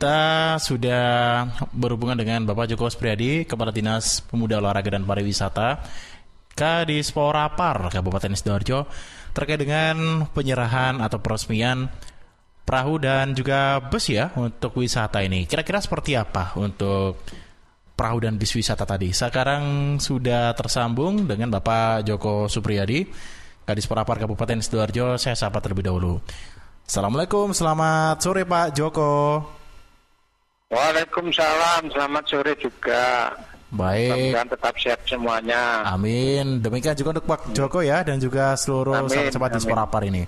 kita sudah berhubungan dengan Bapak Joko Spriadi, Kepala Dinas Pemuda Olahraga dan Pariwisata, Kadis Porapar, Kabupaten Sidoarjo, terkait dengan penyerahan atau peresmian perahu dan juga bus ya untuk wisata ini. Kira-kira seperti apa untuk perahu dan bis wisata tadi? Sekarang sudah tersambung dengan Bapak Joko Supriyadi, Kadis Porapar Kabupaten Sidoarjo. Saya sapa terlebih dahulu. Assalamualaikum, selamat sore Pak Joko. Waalaikumsalam, selamat sore juga. Baik. Semoga tetap sehat semuanya. Amin. Demikian juga untuk Pak Joko ya dan juga seluruh sahabat-sahabat di Sporapar ini.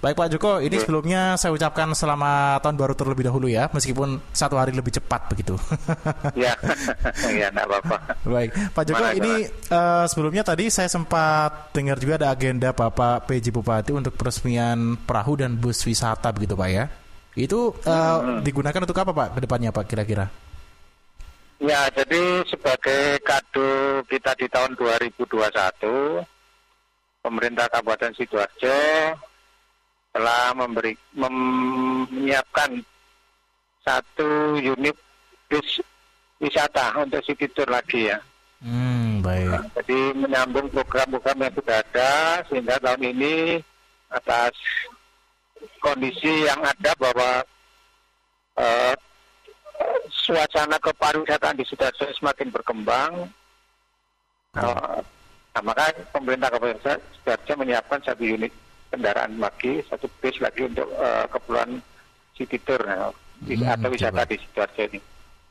Baik Pak Joko, ini ya. sebelumnya saya ucapkan selamat tahun baru terlebih dahulu ya, meskipun satu hari lebih cepat begitu. ya, ya enggak apa-apa. Baik, Pak Joko Mana, ini uh, sebelumnya tadi saya sempat dengar juga ada agenda Bapak PJ Bupati untuk peresmian perahu dan bus wisata begitu Pak ya. Itu uh, hmm. digunakan untuk apa Pak ke depannya Pak kira-kira? Ya, jadi sebagai kado kita di tahun 2021, pemerintah Kabupaten Sidoarjo telah memberi menyiapkan satu unit bis wisata untuk city tour lagi ya. Hmm, baik. Nah, jadi menyambung program-program yang sudah ada sehingga tahun ini atas kondisi yang ada bahwa uh, suasana kepariwisataan di Sidoarjo semakin berkembang. Uh, nah, maka pemerintah Kabupaten Sidoarjo menyiapkan satu unit kendaraan lagi, satu bis lagi untuk uh, keperluan city tour uh, hmm, atau wisata di Sidoarjo ini.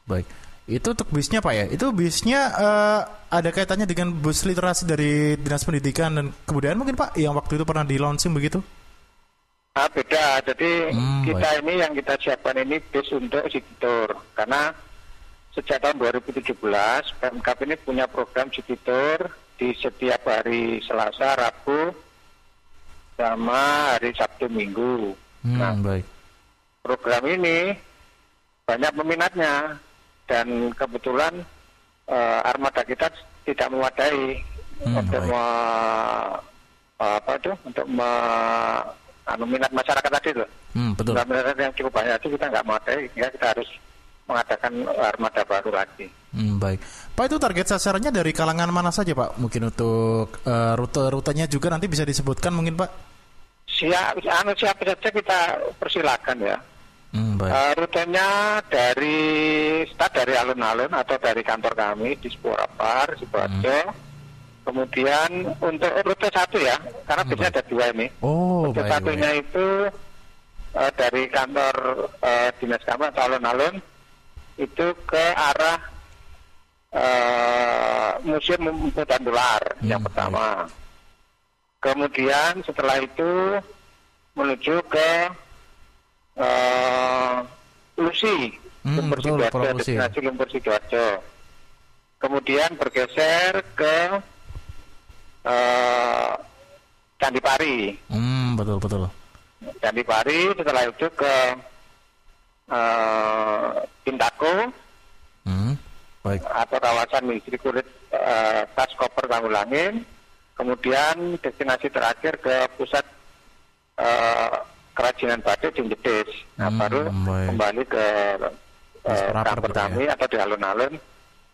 Baik. Itu untuk bisnya Pak ya? Itu bisnya uh, ada kaitannya dengan bus literasi dari Dinas Pendidikan dan Kebudayaan mungkin Pak yang waktu itu pernah di launching begitu? Ah, beda. Jadi hmm, kita baik. ini yang kita siapkan ini bis untuk city tour karena sejak tahun 2017 Pemkap ini punya program city tour di setiap hari Selasa, Rabu, sama hari Sabtu, Minggu. Hmm, nah, baik. Program ini banyak peminatnya dan kebetulan uh, armada kita tidak memadai hmm, untuk me, apa itu untuk me, anu minat masyarakat tadi loh. Hmm, betul. Minat yang cukup banyak itu kita nggak mau ya kita harus mengadakan armada baru lagi. Hmm, baik, Pak itu target sasarannya dari kalangan mana saja Pak? Mungkin untuk uh, rute-rutenya juga nanti bisa disebutkan mungkin Pak? Siap, anu siapa saja kita persilakan ya. Hmm, baik. Uh, rutenya dari start dari alun-alun atau dari kantor kami di Sporapar, Sidoarjo. Hmm Kemudian untuk rute satu ya, karena biasanya ada dua ini. Oh, rute baik, satunya baik. itu uh, dari kantor uh, dinas kami atau alun-alun itu ke arah uh, Museum Mutan Dolar hmm, yang pertama. Baik. Kemudian setelah itu menuju ke uh, Lusi, hmm, Lumpur Sidoarjo, destinasi Lumpur Sidoarjo. Kemudian bergeser ke Candi Pari. Hmm, betul betul. Candi Pari setelah itu ke uh, Pintako. Hmm, baik. Atau kawasan industri kulit uh, tas koper Tanggulangin. Kemudian destinasi terakhir ke pusat uh, kerajinan batu di Jedes. Nah, hmm, baru baik. kembali ke uh, kantor kami ya? atau di alun-alun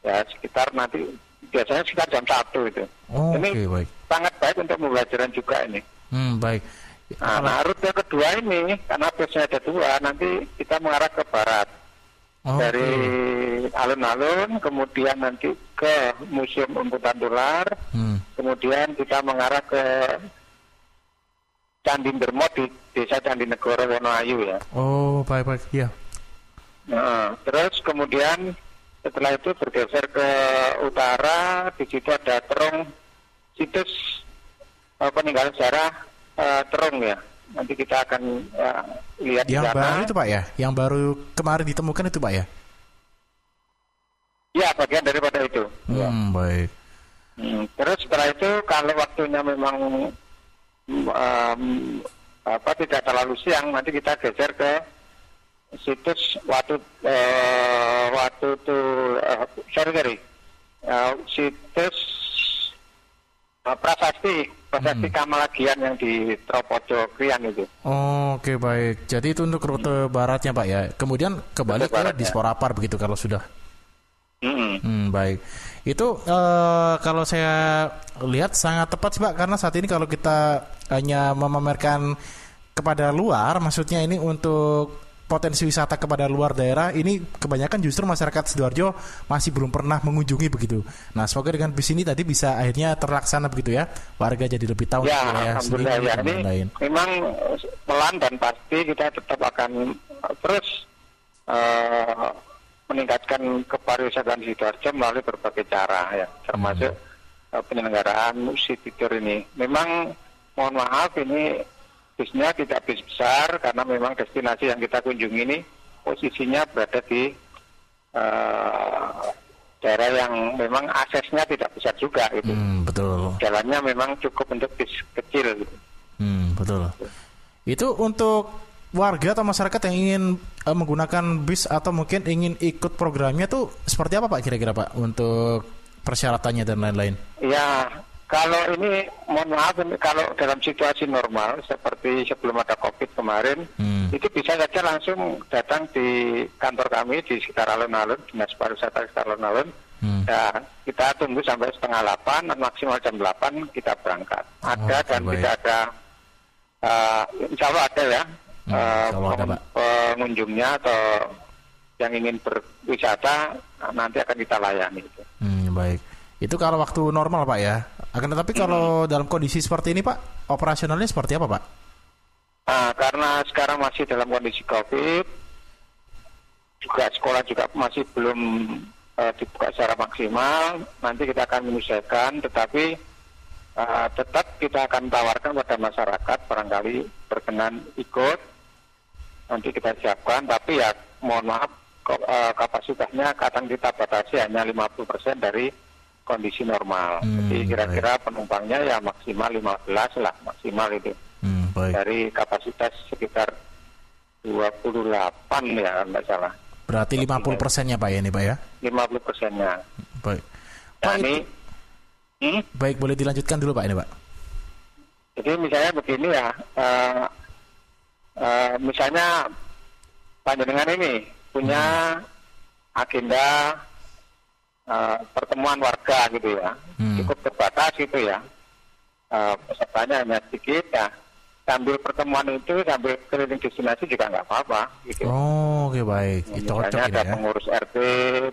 ya sekitar nanti biasanya sekitar jam satu itu. Oh, ini okay, baik. Sangat baik untuk pembelajaran juga ini. Hmm, baik. Nah, nah rute kedua ini karena biasanya ada dua, nanti kita mengarah ke barat. Okay. Dari alun-alun, kemudian nanti ke Museum Umputan Dolar, hmm. kemudian kita mengarah ke Candi Bermo di Desa Candi Negoro Wonoayu ya. Oh, baik-baik, ya. Nah, terus kemudian setelah itu bergeser ke utara, di situ ada terung situs uh, peninggalan sejarah uh, terung ya. Nanti kita akan uh, lihat yang baru itu pak ya, yang baru kemarin ditemukan itu pak ya? Ya bagian daripada itu. Hmm, ya. baik. Hmm, terus setelah itu kalau waktunya memang um, apa tidak terlalu siang, nanti kita geser ke situs waktu uh, waktu itu uh, sorry sorry uh, situs uh, prasasti prasasti Kamalagian yang di Tropojo Krian itu. Oh, Oke baik. Jadi itu untuk rute baratnya Pak ya. Kemudian kembali Rute ke. Disporapar begitu kalau sudah. Mm-mm. Hmm, baik. Itu eh, kalau saya lihat sangat tepat sih Pak karena saat ini kalau kita hanya memamerkan kepada luar, maksudnya ini untuk potensi wisata kepada luar daerah ini kebanyakan justru masyarakat sidoarjo masih belum pernah mengunjungi begitu. Nah semoga dengan bis ini tadi bisa akhirnya terlaksana begitu ya, warga jadi lebih tahu Ya, wilayah alhamdulillah sendiri ya. Ini memang pelan dan pasti kita tetap akan eh, terus eh, meningkatkan kepariwisataan sidoarjo melalui berbagai cara ya, termasuk eh, penyelenggaraan city tour ini. Memang mohon maaf ini bisnya tidak bis besar karena memang destinasi yang kita kunjungi ini posisinya berada di eh, daerah yang memang aksesnya tidak besar juga gitu. Hmm, betul. Jalannya memang cukup untuk bis kecil gitu. Hmm, betul. Itu untuk warga atau masyarakat yang ingin eh, menggunakan bis atau mungkin ingin ikut programnya tuh seperti apa Pak kira-kira Pak untuk persyaratannya dan lain-lain? Ya, kalau ini mohon maaf ini kalau dalam situasi normal seperti sebelum ada Covid kemarin, Hmm. itu bisa saja langsung datang di kantor kami di sekitar alun-alun, Dinas Pariwisata sekitar alun-alun. Hmm. Dan kita tunggu sampai setengah delapan, dan maksimal jam delapan kita berangkat. Ada Oke, dan baik. tidak ada, eh, insya Allah ada ya, Hmm, Allah ada, Pak. pengunjungnya atau yang ingin berwisata nanti akan kita layani. Hmm, baik. Itu kalau waktu normal Pak ya. Akan tetapi kalau dalam kondisi seperti ini Pak, operasionalnya seperti apa Pak? Nah, karena sekarang masih dalam kondisi COVID, juga sekolah juga masih belum eh, dibuka secara maksimal. Nanti kita akan menyesuaikan, tetapi eh, tetap kita akan tawarkan pada masyarakat barangkali berkenan ikut. Nanti kita siapkan, tapi ya mohon maaf eh, kapasitasnya akan kita batasi hanya 50% dari kondisi normal. Hmm, Jadi kira-kira penumpangnya ya maksimal 15 lah, maksimal itu Hmm, baik. dari kapasitas sekitar 28 ya kalau nggak salah Berarti 50 persennya Pak ya ini Pak ya? 50 persennya Baik. nah, Pak, ini itu- hmm, baik boleh dilanjutkan dulu Pak ini Pak. jadi misalnya begini ya eh, eh, misalnya panjenengan ini punya agenda eh, pertemuan warga gitu ya Hmm. cukup terbatas gitu ya Eh, pesertanya hanya sedikit ya sambil pertemuan itu sambil keliling destinasi juga nggak apa-apa gitu Oh, oke baik. Itu cocok ada ya. pengurus RT,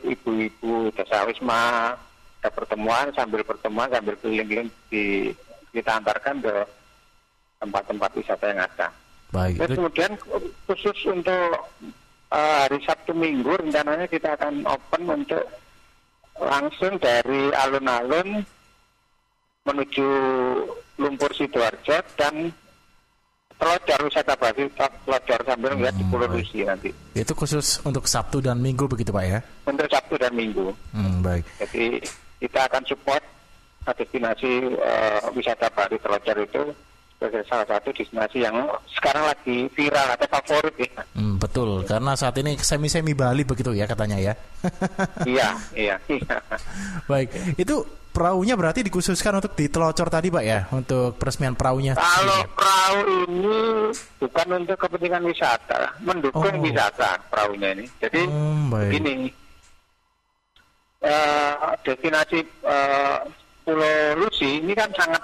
ibu-ibu desa wisma, ada pertemuan sambil pertemuan sambil keliling-keliling di, kita antarkan ke tempat-tempat wisata yang ada. Baik. Itu kemudian khusus untuk eh, hari Sabtu Minggu rencananya kita akan open untuk langsung dari alun-alun menuju Lumpur Sidoarjo dan Telocor wisata basi Telocor sambil melihat di Pulau baik. Rusi nanti itu khusus untuk Sabtu dan Minggu begitu Pak ya? untuk Sabtu dan Minggu. Hmm, baik. Jadi kita akan support destinasi uh, wisata Bali Telocor itu sebagai salah satu destinasi yang sekarang lagi viral atau favorit ya. Hmm, betul, karena saat ini semi-semi Bali begitu ya katanya ya. iya, iya, iya. Baik, itu perahunya berarti dikhususkan untuk di Telocor tadi Pak ya, untuk peresmian perahunya. Kalau perahu ini bukan untuk kepentingan wisata, mendukung Oh. wisata perahunya ini. Jadi Hmm, baik. begini, eh, destinasi eh, Pulau Lusi ini kan sangat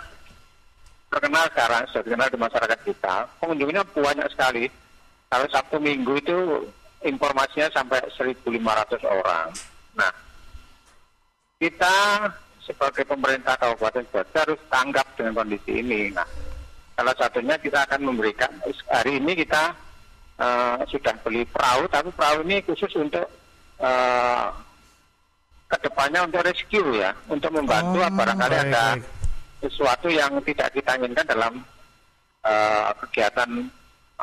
terkenal sekarang, sudah terkenal di masyarakat kita. Pengunjungnya banyak sekali. Kalau Sabtu Minggu itu informasinya sampai 1.500 orang. Nah, kita sebagai pemerintah Kabupaten Sidoarjo harus tanggap dengan kondisi ini. Nah, salah satunya kita akan memberikan hari ini kita eh, sudah beli perahu, tapi perahu ini khusus untuk eh, ke depannya untuk rescue ya, untuk membantu Oh, barangkali baik, ada baik. Sesuatu yang tidak kita inginkan dalam eh, kegiatan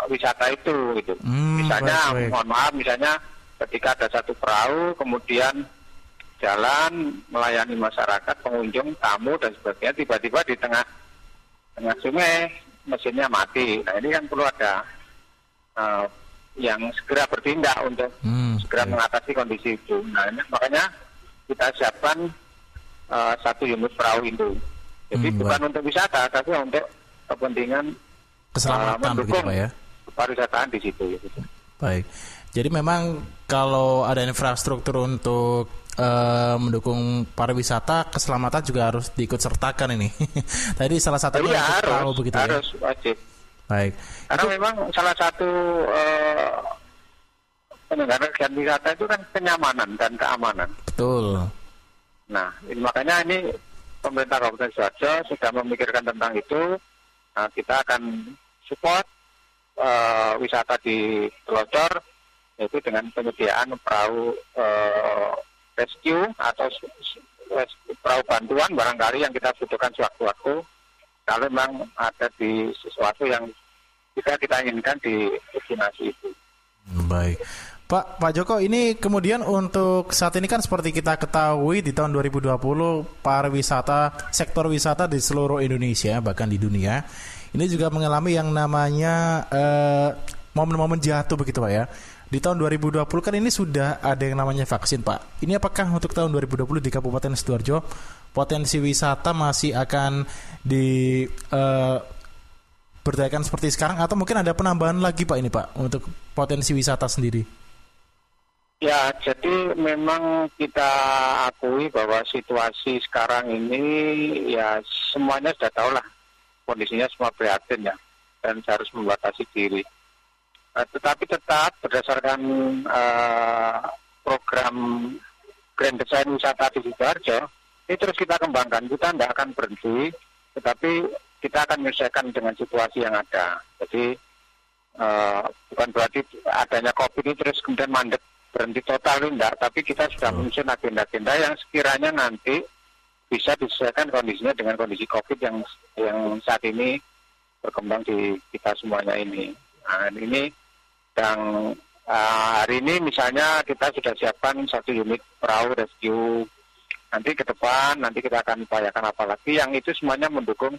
wisata itu gitu. Hmm, misalnya baik, baik. mohon maaf misalnya ketika ada satu perahu kemudian jalan melayani masyarakat pengunjung tamu dan sebagainya tiba-tiba di tengah tengah sungai mesinnya mati nah ini kan perlu ada eh, yang segera bertindak untuk Hmm, segera baik. mengatasi kondisi itu nah ini, makanya kita siapkan eh, satu unit perahu itu Jadi Hmm, bukan untuk wisata, tapi untuk kepentingan Keselamatan uh, begitu Pak ya. pariwisataan di situ. Gitu. Baik. Jadi memang kalau ada infrastruktur untuk eh, mendukung pariwisata, keselamatan juga harus diikut sertakan ini. Tadi salah satunya Iya untuk harus, perahu begitu ya. harus wajib. Baik. Karena memang salah satu uh, penyelenggara kegiatan wisata itu kan kenyamanan dan keamanan. Betul. Nah, ini, makanya ini pemerintah Kabupaten Sidoarjo sudah memikirkan tentang itu. Nah, kita akan support eh, wisata di Telocor yaitu dengan penyediaan perahu eh, rescue atau perahu bantuan barangkali yang kita butuhkan sewaktu-waktu kalau memang ada di sesuatu yang kita kita inginkan di destinasi itu. Baik. Pak Pak Joko ini kemudian untuk saat ini kan seperti kita ketahui di tahun 2020 pariwisata sektor wisata di seluruh Indonesia bahkan di dunia ini juga mengalami yang namanya eh, momen-momen jatuh begitu Pak ya. Di tahun 2020 kan ini sudah ada yang namanya vaksin Pak. Ini apakah untuk tahun 2020 di Kabupaten Sidoarjo potensi wisata masih akan di eh, berdayakan seperti sekarang atau mungkin ada penambahan lagi Pak ini Pak untuk potensi wisata sendiri? Ya, jadi memang kita akui bahwa situasi sekarang ini ya semuanya sudah tahu lah kondisinya semua prihatin ya dan harus membatasi diri. Eh, tetapi tetap berdasarkan eh, program Grand Design Wisata di Sidoarjo ini terus kita kembangkan. Kita tidak akan berhenti, tetapi kita akan menyelesaikan dengan situasi yang ada. Jadi eh, bukan berarti adanya COVID ini terus kemudian mandek berhenti total enggak, tapi kita sudah Hmm. menyusun agenda-agenda yang sekiranya nanti bisa disesuaikan kondisinya dengan kondisi COVID yang yang saat ini berkembang di kita semuanya ini. Nah, ini yang ah, hari ini misalnya kita sudah siapkan satu unit perahu rescue. Nanti ke depan nanti kita akan upayakan apa lagi yang itu semuanya mendukung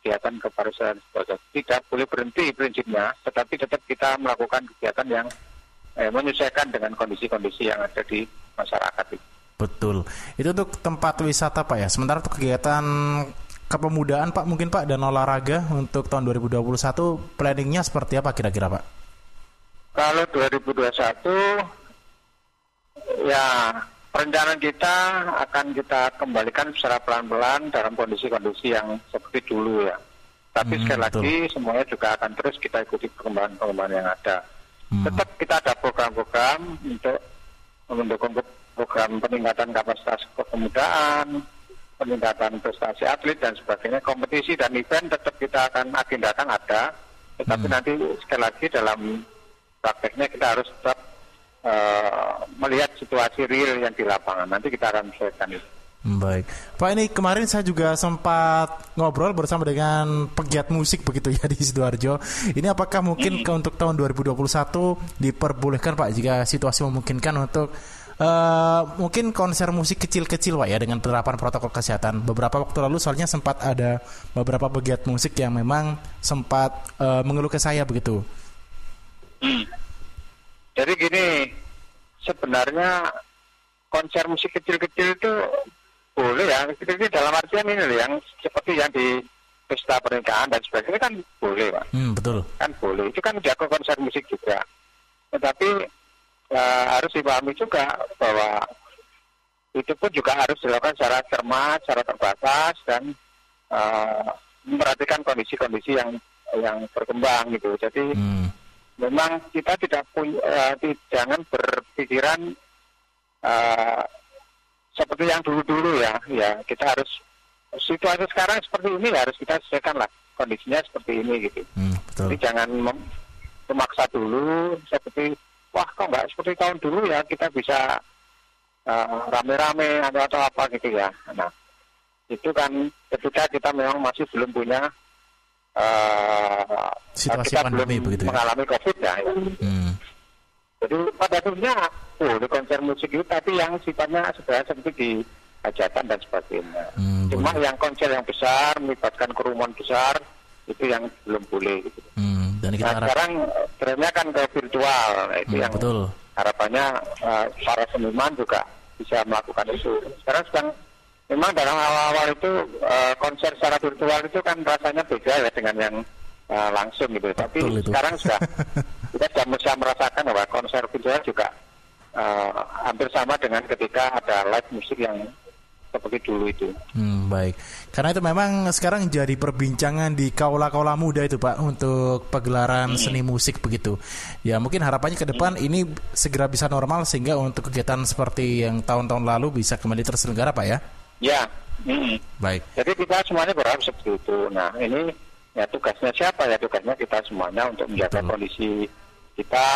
kegiatan kepariwisataan sebagai tidak boleh berhenti prinsipnya, tetapi tetap kita melakukan kegiatan yang eh, menyesuaikan dengan kondisi-kondisi yang ada di masyarakat itu. Betul. Itu untuk tempat wisata Pak ya. Sementara untuk kegiatan kepemudaan Pak mungkin Pak dan olahraga untuk tahun 2021 planningnya seperti apa kira-kira Pak? Kalau 2021 ya perencanaan kita akan kita kembalikan secara pelan-pelan dalam kondisi-kondisi yang seperti dulu ya. Tapi Hmm, sekali betul. lagi semuanya juga akan terus kita ikuti perkembangan-perkembangan yang ada. Hmm. Tetap kita ada program-program untuk mendukung program peningkatan kapasitas kepemudaan, peningkatan prestasi atlet dan sebagainya, kompetisi dan event tetap kita akan agendakan ada, tetapi Hmm. nanti sekali lagi dalam prakteknya kita harus tetap eh, melihat situasi real yang di lapangan. Nanti kita akan menyesuaikan itu. Hmm, Baik, Pak ini kemarin saya juga sempat ngobrol bersama dengan pegiat musik begitu ya di sidoarjo. Ini apakah mungkin ke untuk tahun 2021 diperbolehkan Pak jika situasi memungkinkan untuk eh, mungkin konser musik kecil-kecil Pak ya dengan penerapan protokol kesehatan. Beberapa waktu lalu soalnya sempat ada beberapa pegiat musik yang memang sempat eh, mengeluh ke saya begitu. Jadi gini, sebenarnya konser musik kecil-kecil itu boleh ya, kecil-kecil dalam artian ini loh, yang seperti yang di pesta pernikahan dan sebagainya kan boleh Pak. Hmm, betul. kan boleh itu kan jago konser musik juga tetapi eh, harus dipahami juga bahwa itu pun juga harus dilakukan secara cermat, secara terbatas dan eh, memperhatikan kondisi-kondisi yang yang berkembang gitu. Jadi Hmm, memang kita tidak punya eh, ti- jangan berpikiran eh, seperti yang dulu-dulu ya. Ya kita harus situasi sekarang seperti ini ya harus kita sesuaikan lah kondisinya seperti ini gitu. hmm, betul. Jadi jangan mem- memaksa dulu seperti wah kok nggak seperti tahun dulu ya kita bisa uh, rame-rame atau atau apa gitu ya. Nah itu kan ketika kita memang masih belum punya uh, Situasi kita pandemi belum begitu ya? mengalami covid ya. ya. Hmm, Jadi pada akhirnya oh di konser musik itu tapi yang sifatnya sebenarnya seperti di hajatan dan sebagainya. hmm, Cuma boleh. yang konser yang besar melibatkan kerumunan besar itu yang belum boleh gitu. Hmm, dan kita Nah harap sekarang trennya kan ke virtual, nah, itu Hmm, yang betul. harapannya eh, para seniman juga bisa melakukan itu. Sekarang sedang memang dalam awal-awal itu uh, konser secara virtual itu kan rasanya beda ya dengan yang uh, langsung gitu. Tapi itu. sekarang sudah kita sudah bisa merasakan bahwa konser virtual juga uh, hampir sama dengan ketika ada live musik yang seperti dulu itu. Hmm, baik. Karena itu memang sekarang jadi perbincangan di kaula-kaula muda itu Pak untuk pagelaran seni musik begitu. Ya mungkin harapannya ke depan ini segera bisa normal sehingga untuk kegiatan seperti yang tahun-tahun lalu bisa kembali terselenggara Pak ya. Ya. mm. Baik. Jadi kita semuanya berharap seperti itu. Nah ini ya tugasnya siapa ya tugasnya kita semuanya untuk menjaga Betul. kondisi kita,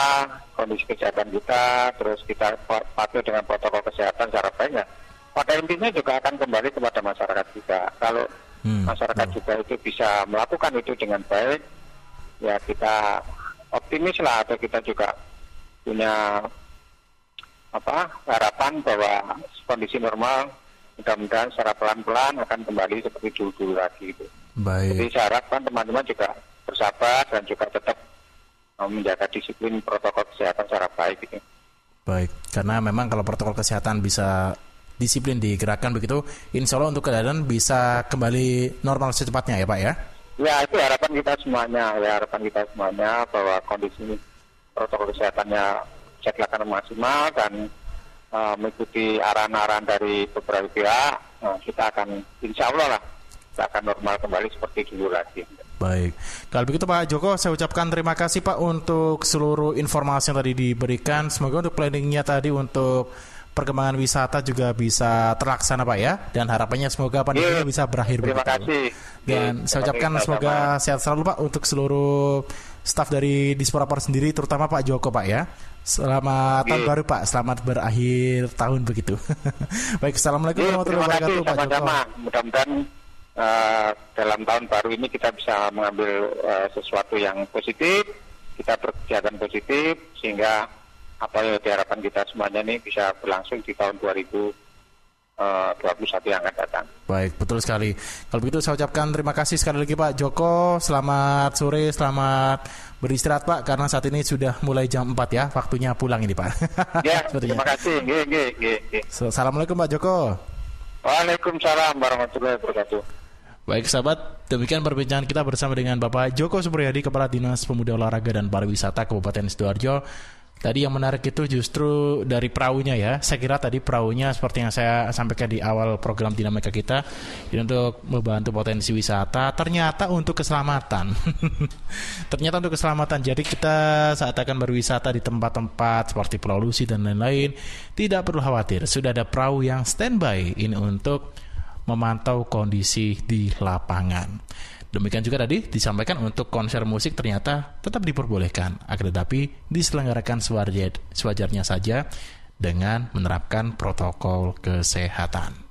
kondisi kesehatan kita, terus kita pa- patuh dengan protokol kesehatan secara baik ya. Pada intinya juga akan kembali kepada masyarakat kita. Kalau Hmm, masyarakat betul. juga itu bisa melakukan itu dengan baik, ya kita optimis lah atau kita juga punya apa harapan bahwa kondisi normal mudah-mudahan secara pelan-pelan akan kembali seperti dulu-dulu lagi itu. Jadi Baik. saya harapkan teman-teman juga bersabar dan juga tetap menjaga disiplin protokol kesehatan secara baik gitu. Baik. Karena memang kalau protokol kesehatan bisa disiplin digerakkan begitu, insya Allah untuk keadaan bisa kembali normal secepatnya ya Pak ya. Ya itu harapan kita semuanya, ya harapan kita semuanya bahwa kondisi protokol kesehatannya bisa dilakukan maksimal dan uh, mengikuti arahan-arahan dari beberapa pihak, uh, kita akan insya Allah lah kita akan normal kembali seperti dulu lagi. Baik, kalau begitu Pak Joko, saya ucapkan terima kasih Pak untuk seluruh informasi yang tadi diberikan. Semoga untuk planningnya tadi untuk perkembangan wisata juga bisa terlaksana Pak ya. Dan harapannya semoga pandemi Iya. bisa berakhir Terima begitu. kasih. Dan Iya, saya ucapkan sama-sama. semoga sehat selalu Pak untuk seluruh staf dari Dispora Par sendiri, terutama Pak Joko Pak ya. Selamat tahun Iya. baru Pak, selamat berakhir tahun begitu. Baik, assalamualaikum Iya, warahmatullahi terima kasih wabarakatuh Pak Joko. Mudah-mudahan uh, dalam tahun baru ini kita bisa mengambil uh, sesuatu yang positif, kita berkegiatan positif sehingga apa yang diharapkan kita semuanya ini bisa berlangsung di tahun 2021 yang akan datang. Baik, betul sekali. Kalau begitu saya ucapkan terima kasih sekali lagi Pak Joko. Selamat sore, selamat beristirahat Pak karena saat ini sudah mulai jam 4 ya, waktunya pulang ini Pak. Ya, terima kasih. Nggih. So, Assalamualaikum Pak Joko. Waalaikumsalam warahmatullahi wabarakatuh. Baik sahabat, demikian perbincangan kita bersama dengan Bapak Joko Supriyadi, Kepala Dinas Pemuda Olahraga dan Pariwisata Kabupaten Sidoarjo. Tadi yang menarik itu justru dari perahunya ya. Saya kira tadi perahunya seperti yang saya sampaikan di awal program dinamika kita ini untuk membantu potensi wisata. Ternyata untuk keselamatan. Ternyata untuk keselamatan. Jadi kita saat akan berwisata di tempat-tempat seperti Pulau Lusi dan lain-lain tidak perlu khawatir. Sudah ada perahu yang standby ini untuk memantau kondisi di lapangan. Demikian juga tadi disampaikan untuk konser musik ternyata tetap diperbolehkan, akan tetapi diselenggarakan sewajar- sewajarnya saja dengan menerapkan protokol kesehatan.